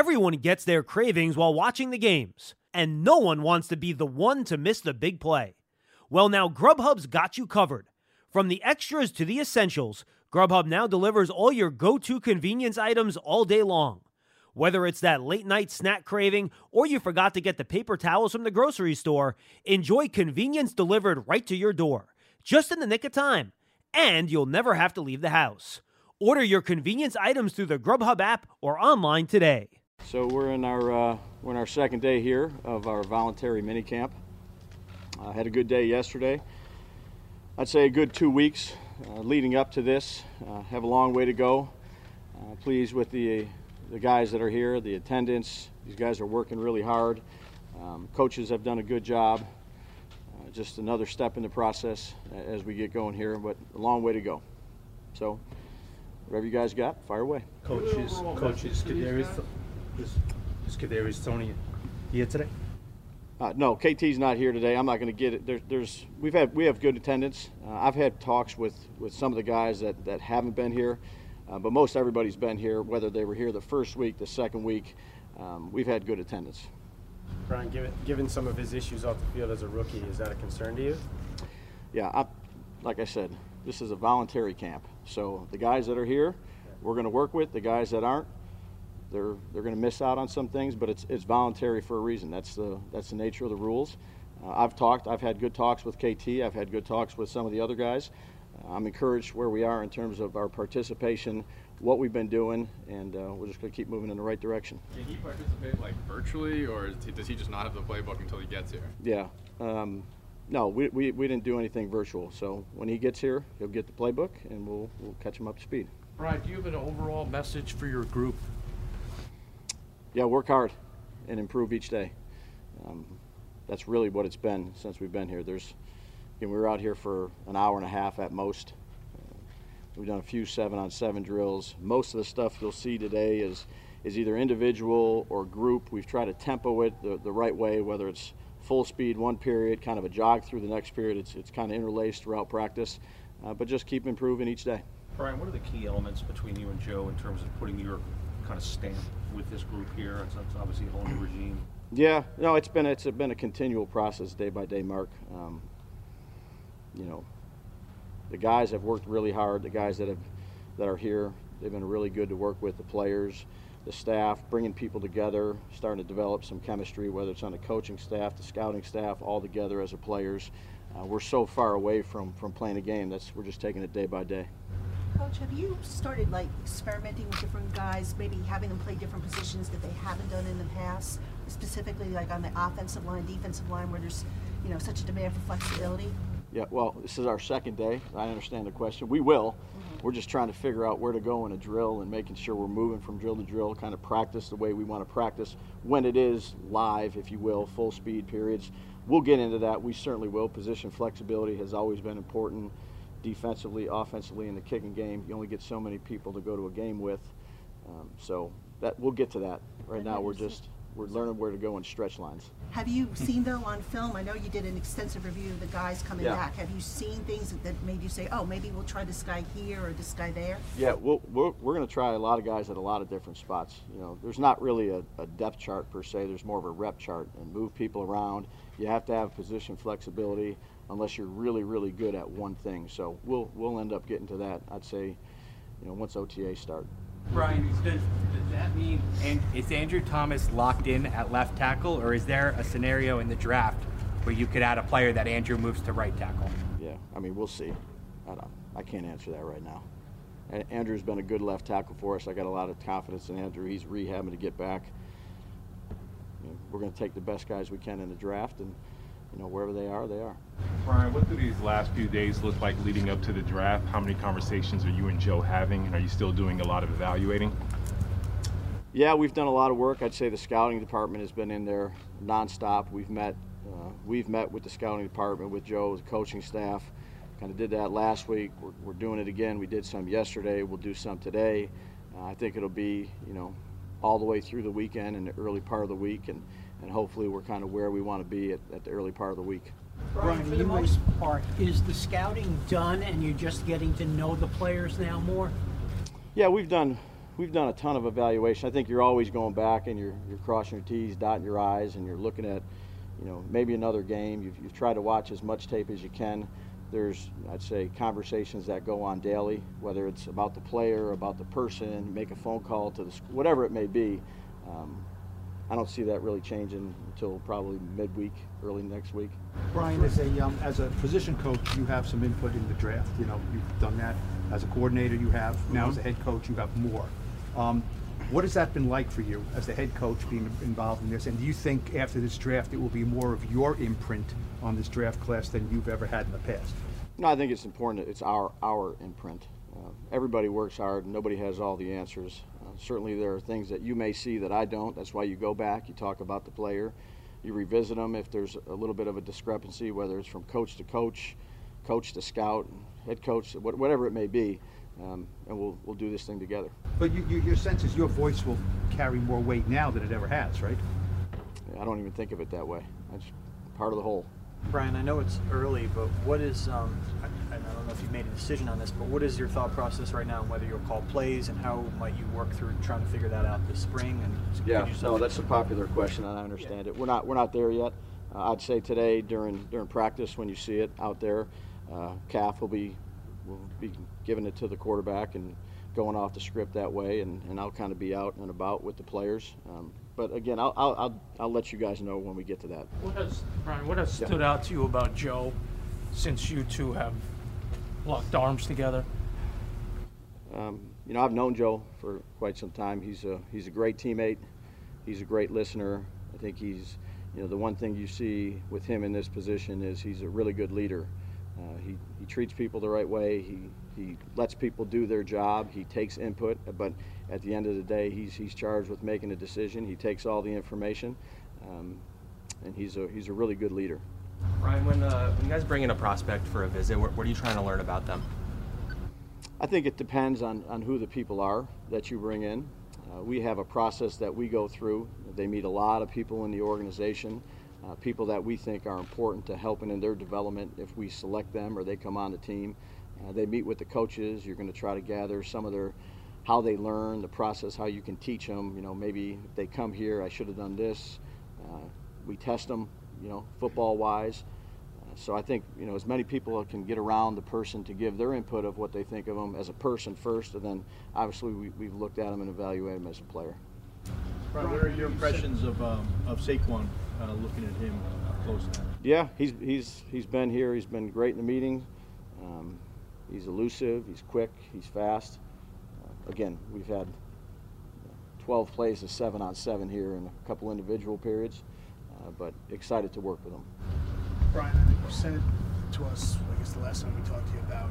Everyone gets their cravings while watching the games, and no one wants to be the one to miss the big play. Well, now Grubhub's got you covered. From the extras to the essentials, Grubhub now delivers all your go to convenience items all day long. Whether it's that late night snack craving or you forgot to get the paper towels from the grocery store, enjoy convenience delivered right to your door, just in the nick of time. And you'll never have to leave the house. Order your convenience items through the Grubhub app or online today. So we're in our uh, we're in our second day here of our voluntary mini camp. I had a good day yesterday. I'd say a good two weeks uh, leading up to this. Uh, have a long way to go. Uh, pleased with the the guys that are here, the attendance. These guys are working really hard. Um, coaches have done a good job. Uh, just another step in the process as we get going here, but a long way to go. So, whatever you guys got, fire away. Coaches, coaches, Kadarius, is, is Kadarius Toney here today? Uh, no, KT's not here today. I'm not going to get it. There, there's we've had we have good attendance. Uh, I've had talks with with some of the guys that that haven't been here, uh, but most everybody's been here. Whether they were here the first week, the second week, um, we've had good attendance. Brian, given given some of his issues off the field as a rookie, is that a concern to you? Yeah, I, like I said, this is a voluntary camp. So the guys that are here, we're going to work with. The guys that aren't, they're they're going to miss out on some things, but it's it's voluntary for a reason. That's the that's the nature of the rules. Uh, I've talked. I've had good talks with KT. I've had good talks with some of the other guys. Uh, I'm encouraged where we are in terms of our participation, what we've been doing, and uh, we're just going to keep moving in the right direction. Can he participate like virtually, or does he just not have the playbook until he gets here? Yeah. Um, no, we, we, we didn't do anything virtual. So when he gets here, he'll get the playbook, and we'll we'll catch him up to speed. Brian, do you have an overall message for your group? Yeah, work hard and improve each day. Um, that's really what it's been since we've been here. There's, we were out here for an hour and a half at most. Uh, we've done a few seven-on-seven drills. Most of the stuff you'll see today is is either individual or group. We've tried to tempo it the, the right way, whether it's full speed one period, kind of a jog through the next period. It's it's kind of interlaced throughout practice, uh, but just keep improving each day. Brian, what are the key elements between you and Joe in terms of putting your kind of stamp with this group here? It's, it's obviously a whole new regime. Yeah, no, it's been it's been a continual process day by day, Mark. Um, you know, the guys have worked really hard. The guys that have that are here, they've been really good to work with. The players, the staff, bringing people together, starting to develop some chemistry, whether it's on the coaching staff, the scouting staff, all together as a players. Uh, we're so far away from from playing a game. That's we're just taking it day by day. Coach, have you started like experimenting with different guys, maybe having them play different positions that they haven't done in the past, specifically like on the offensive line, defensive line, where there's you know such a demand for flexibility? Yeah, well, this is our second day. I understand the question. We will. Mm-hmm. We're just trying to figure out where to go in a drill and making sure we're moving from drill to drill, kind of practice the way we want to practice when it is live, if you will, full speed periods. We'll get into that. We certainly will. Position flexibility has always been important defensively, offensively in the kicking game. You only get so many people to go to a game with. Um, so that we'll get to that. Right now we're just we're learning where to go in stretch lines. Have you seen though on film? I know you did an extensive review of the guys coming Yeah. back. Have you seen things that made you say, "Oh, maybe we'll try this guy here or this guy there"? Yeah, we'll, we're, we're going to try a lot of guys at a lot of different spots. You know, there's not really a, a depth chart per se. There's more of a rep chart and move people around. You have to have position flexibility unless you're really, really good at one thing. So we'll we'll end up getting to that. I'd say, you know, once OTA start. Brian, does, does that mean and is Andrew Thomas locked in at left tackle, or is there a scenario in the draft where you could add a player that Andrew moves to right tackle? Yeah, I mean, we'll see. I, don't, I can't answer that right now. Andrew's been a good left tackle for us. I got a lot of confidence in Andrew. He's rehabbing to get back. You know, we're going to take the best guys we can in the draft, and you know wherever they are, they are. Brian, what do these last few days look like leading up to the draft? How many conversations are you and Joe having, and are you still doing a lot of evaluating? Yeah, we've done a lot of work. I'd say the scouting department has been in there nonstop. We've met, uh, we've met with the scouting department, with Joe, the coaching staff. Kind of did that last week. We're, we're, doing it again. We did some yesterday. We'll do some today. Uh, I think it'll be, you know, all the way through the weekend and the early part of the week, and, and hopefully we're kind of where we want to be at, at the early part of the week. Brian, for the most part, is the scouting done and you're just getting to know the players now more? Yeah, we've done we've done a ton of evaluation. I think you're always going back and you're you're crossing your T's, dotting your I's, and you're looking at, you know, maybe another game. You've, you've tried to watch as much tape as you can there's, I'd say, conversations that go on daily, whether it's about the player, about the person, make a phone call to the whatever it may be. Um, I don't see that really changing until probably midweek, early next week. Brian, as a um, as a position coach, you have some input in the draft. You know, you've done that as a coordinator. You have now mm-hmm. as a head coach, you have more. Um, what has that been like for you as the head coach being involved in this? And do you think after this draft it will be more of your imprint on this draft class than you've ever had in the past? No, I think it's important. It's our our imprint. Uh, everybody works hard. Nobody has all the answers. Certainly, there are things that you may see that I don't. That's why you go back. You talk about the player. You revisit them if there's a little bit of a discrepancy, whether it's from coach to coach, coach to scout, head coach, whatever it may be um, and we'll we'll do this thing together. But you, you, your sense is your voice will carry more weight now than it ever has, right? I don't even think of it that way. That's part of the whole. Brian, I know it's early, but what is, um, I, I, don't know if you've made a decision on this, but what is your thought process right now on whether you'll call plays and how might you work through trying to figure that out this spring? And yeah, no, that's a popular question, and I understand yeah. it. We're not we're not there yet. Uh, I'd say today during during practice when you see it out there, uh, Kafka will be will be giving it to the quarterback and going off the script that way, and, and I'll kind of be out and about with the players. Um, but again, I'll, I'll, I'll, I'll, let you guys know when we get to that. What has, Brian, what has yeah. stood out to you about Joe since you two have locked arms together? Um, you know, I've known Joe for quite some time. He's a, he's a great teammate. He's a great listener. I think he's, you know, the one thing you see with him in this position is he's a really good leader. Uh, he, he treats people the right way. He, he lets people do their job. He takes input, but at the end of the day, he's, he's charged with making a decision. He takes all the information, um, and he's a, he's a really good leader. Ryan, when, uh, when you guys bring in a prospect for a visit, what, what are you trying to learn about them? I think it depends on, on who the people are that you bring in. Uh, we have a process that we go through. They meet a lot of people in the organization uh, people that we think are important to helping in their development if we select them or they come on the team. Uh, they meet with the coaches. You're going to try to gather some of their how they learn, the process, how you can teach them. You know, maybe they come here, I should have done this. Uh, we test them, you know, football wise. Uh, so I think you know as many people can get around the person to give their input of what they think of them as a person first, and then obviously we, have looked at them and evaluated them as a player. Ron, what are your impressions of um, of Saquon? uh, looking at him close now? Yeah, he's he's he's been here. He's been great in the meeting. Um, he's elusive. He's quick. He's fast. Uh, again, we've had 12 plays of seven on seven here in a couple individual periods, uh, but excited to work with him. Brian, I think you said to us, I guess the last time we talked to you about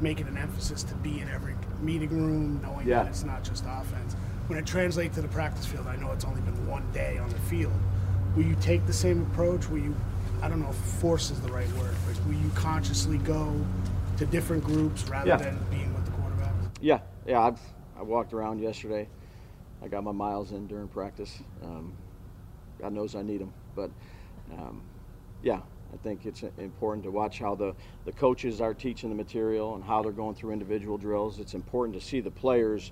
making an emphasis to be in every meeting room, knowing yeah. that it's not just offense. When it translates to the practice field, I know it's only been one day on the field, will you take the same approach? Will you, I don't know if force is the right word, but will you consciously go to different groups rather yeah. than being with the quarterback? Yeah, yeah. I've I walked around yesterday. I got my miles in during practice. Um, God knows I need them, but um, yeah, I think it's important to watch how the, the coaches are teaching the material and how they're going through individual drills. It's important to see the players.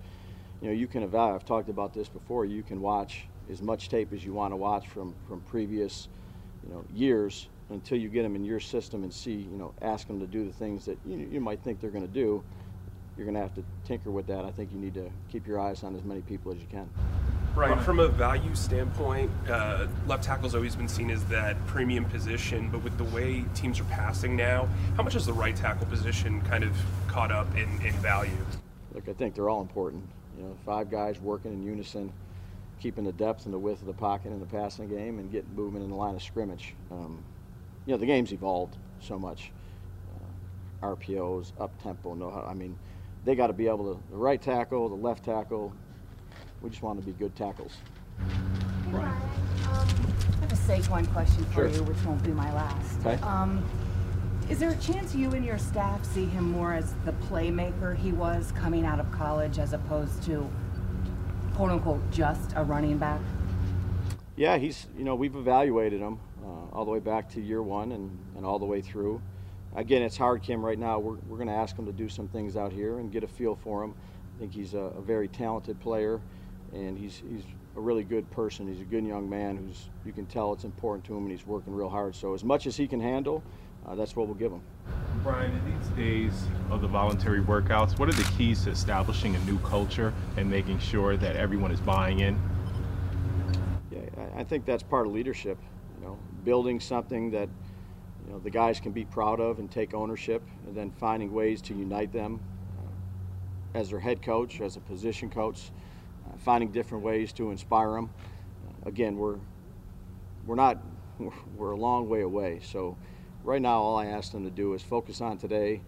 You know, you can evaluate. I've talked about this before. You can watch as much tape as you want to watch from, from previous you know, years until you get them in your system and see, you know, ask them to do the things that you, you might think they're going to do. you're going to have to tinker with that. I think you need to keep your eyes on as many people as you can. Right, from a value standpoint, uh, left tackle's always been seen as that premium position, but with the way teams are passing now, how much has the right tackle position kind of caught up in, in value? Look, I think they're all important. You know, five guys working in unison, keeping the depth and the width of the pocket in the passing game, and getting movement in the line of scrimmage. Um, you know, the game's evolved so much. Uh, RPOs, up tempo, know how. I mean, they got to be able to the right tackle, the left tackle. We just want to be good tackles. Right. Um, I have a Saquon question for Sure. you, which won't be my last. Okay. Um, is there a chance you and your staff see him more as the playmaker he was coming out of college as opposed to, quote unquote, just a running back? Yeah, he's, you know, we've evaluated him uh, all the way back to year one and, and all the way through. Again, it's hard, Kim, right now. We're, we're going to ask him to do some things out here and get a feel for him. I think he's a, a very talented player and he's, he's a really good person. He's a good young man who's, you can tell it's important to him and he's working real hard. So, as much as he can handle, uh, that's what we'll give him. Brian, in these days of the voluntary workouts, what are the keys to establishing a new culture and making sure that everyone is buying in? Yeah, I- I think that's part of leadership. You know, building something that you know the guys can be proud of and take ownership, and then finding ways to unite them uh, as their head coach, as a position coach, finding different ways to inspire them. Again, we're we're not we're a long way away. So right now, all I ask them to do is focus on today.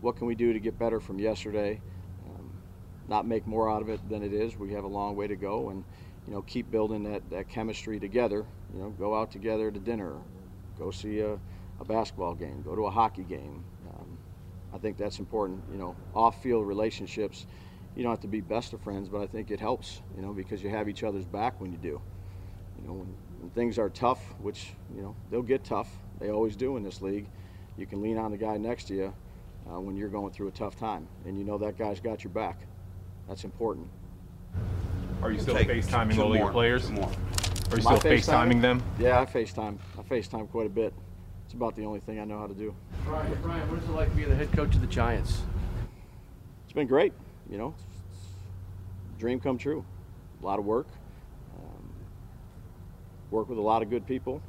What can we do to get better from yesterday? Um, not make more out of it than it is. We have a long way to go, and you know, keep building that, that chemistry together. You know, go out together to dinner, go see a, a basketball game, go to a hockey game. Um, I think that's important. You know, off-field relationships. You don't have to be best of friends, but I think it helps. You know, because you have each other's back when you do. You know, when, when things are tough, which you know they'll get tough. They always do in this league. You can lean on the guy next to you uh, when you're going through a tough time, and you know that guy's got your back. That's important. Are you still Take FaceTiming two all your players? more. Are you still FaceTiming them? Yeah, I FaceTime. I FaceTime quite a bit. It's about the only thing I know how to do. Brian, Brian, what is it like being the head coach of the Giants? It's been great. You know, dream come true. A lot of work. Um, work with a lot of good people.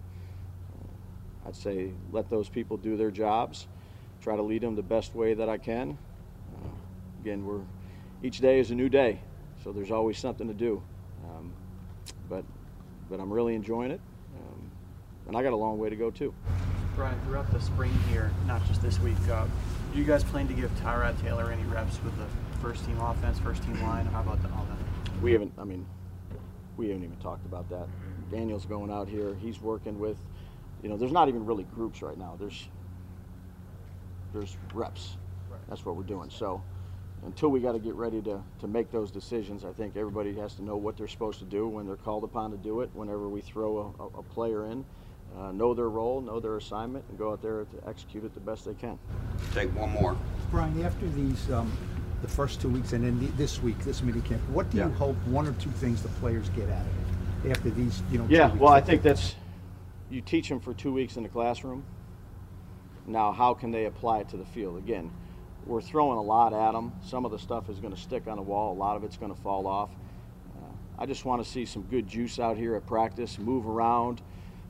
Uh, I'd say let those people do their jobs. Try to lead them the best way that I can. Uh, again, we're each day is a new day, so there's always something to do. Um, but but I'm really enjoying it, um, and I got a long way to go too. Brian, throughout the spring here, not just this week, uh, do you guys plan to give Tyrod Taylor any reps with the first team offense, first team line? How about the, all that? We haven't. I mean, we haven't even talked about that. Daniel's going out here. He's working with. You know, there's not even really groups right now. There's there's reps. That's what we're doing. So until we got to get ready to, to make those decisions, I think everybody has to know what they're supposed to do when they're called upon to do it. Whenever we throw a, a, a player in, uh, know their role, know their assignment, and go out there to execute it the best they can. Take one more. Brian, after these, um, the first two weeks and then the, this week, this mini camp, what do you hope one or two things the players get out of it after these, you know? Yeah, well, I think that's you teach them for two weeks in the classroom. Now, how can they apply it to the field? Again, we're throwing a lot at them. Some of the stuff is going to stick on the wall. A lot of it's going to fall off. Uh, I just want to see some good juice out here at practice. Move around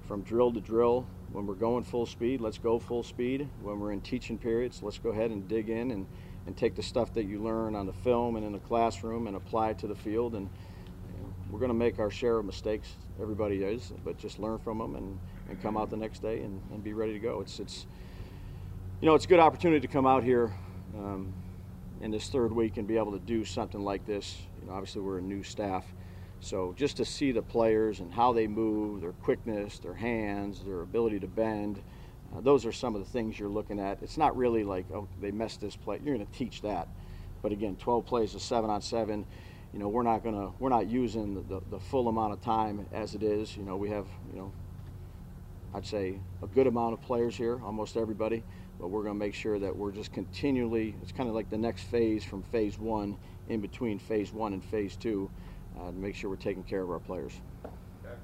from drill to drill. When we're going full speed, let's go full speed. When we're in teaching periods, let's go ahead and dig in and, and take the stuff that you learn on the film and in the classroom and apply it to the field. And you know, we're going to make our share of mistakes. Everybody is, but just learn from them and, and come out the next day and, and be ready to go. It's it's you know it's a good opportunity to come out here um, in this third week and be able to do something like this. You know, obviously we're a new staff, so just to see the players and how they move, their quickness, their hands, their ability to bend. Uh, those are some of the things you're looking at. It's not really like, oh, they messed this play. You're going to teach that. But again, 12 plays of seven on seven. You know, we're not going to, we're not using the, the, the full amount of time as it is. You know, we have, you know, I'd say a good amount of players here, almost everybody. But we're going to make sure that we're just continually, it's kind of like the next phase from phase one, in between phase one and phase two, uh, to make sure we're taking care of our players. Okay.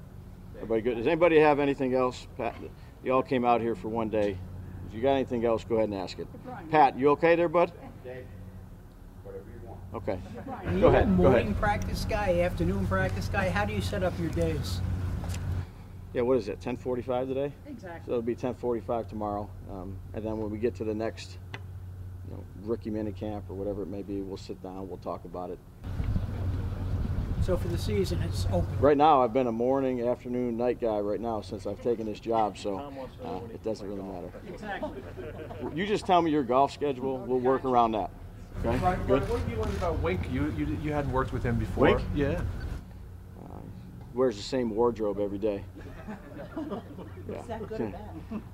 Everybody good? Does anybody have anything else? Pat, you all came out here for one day. If you got anything else, go ahead and ask it. Pat, you okay there, bud? Dave, whatever Okay. Are you Go a ahead. Go morning ahead. practice guy, afternoon practice guy? How do you set up your days? Yeah, what is it? 10:45 today. Exactly. So it'll be 10:45 tomorrow, um, and then when we get to the next, you know, rookie mini camp or whatever it may be, we'll sit down. We'll talk about it. So for the season, it's open. Right now, I've been a morning, afternoon, night guy right now since I've taken this job, so uh, it doesn't really matter. Exactly. You just tell me your golf schedule. We'll work around that. Okay. Brian, Good. Brian, what have you learned about Wink? You, you you hadn't worked with him before. Wink? Yeah. Wears the same wardrobe every day. Yeah.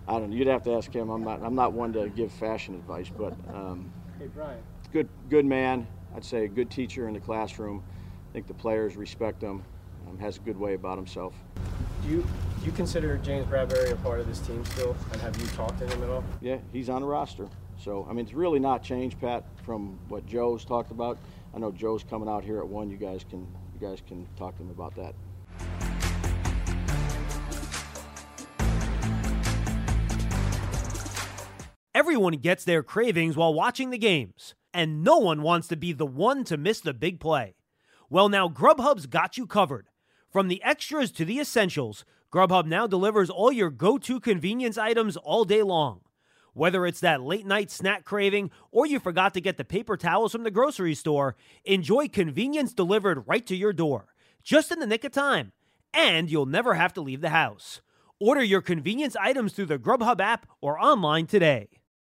I don't know. You'd have to ask him. I'm not. I'm not one to give fashion advice, but um, Hey, Brian. good, good man. I'd say a good teacher in the classroom. I think the players respect him. Um, has a good way about himself. Do you do you consider James Bradberry a part of this team still? And have you talked to him at all? Yeah, he's on the roster. So I mean, it's really not changed, Pat, from what Joe's talked about. I know Joe's coming out here at one. You guys can, you guys can talk to him about that. Everyone gets their cravings while watching the games, and no one wants to be the one to miss the big play. Well, now Grubhub's got you covered. From the extras to the essentials, Grubhub now delivers all your go to convenience items all day long. Whether it's that late night snack craving or you forgot to get the paper towels from the grocery store, enjoy convenience delivered right to your door, just in the nick of time. And you'll never have to leave the house. Order your convenience items through the Grubhub app or online today.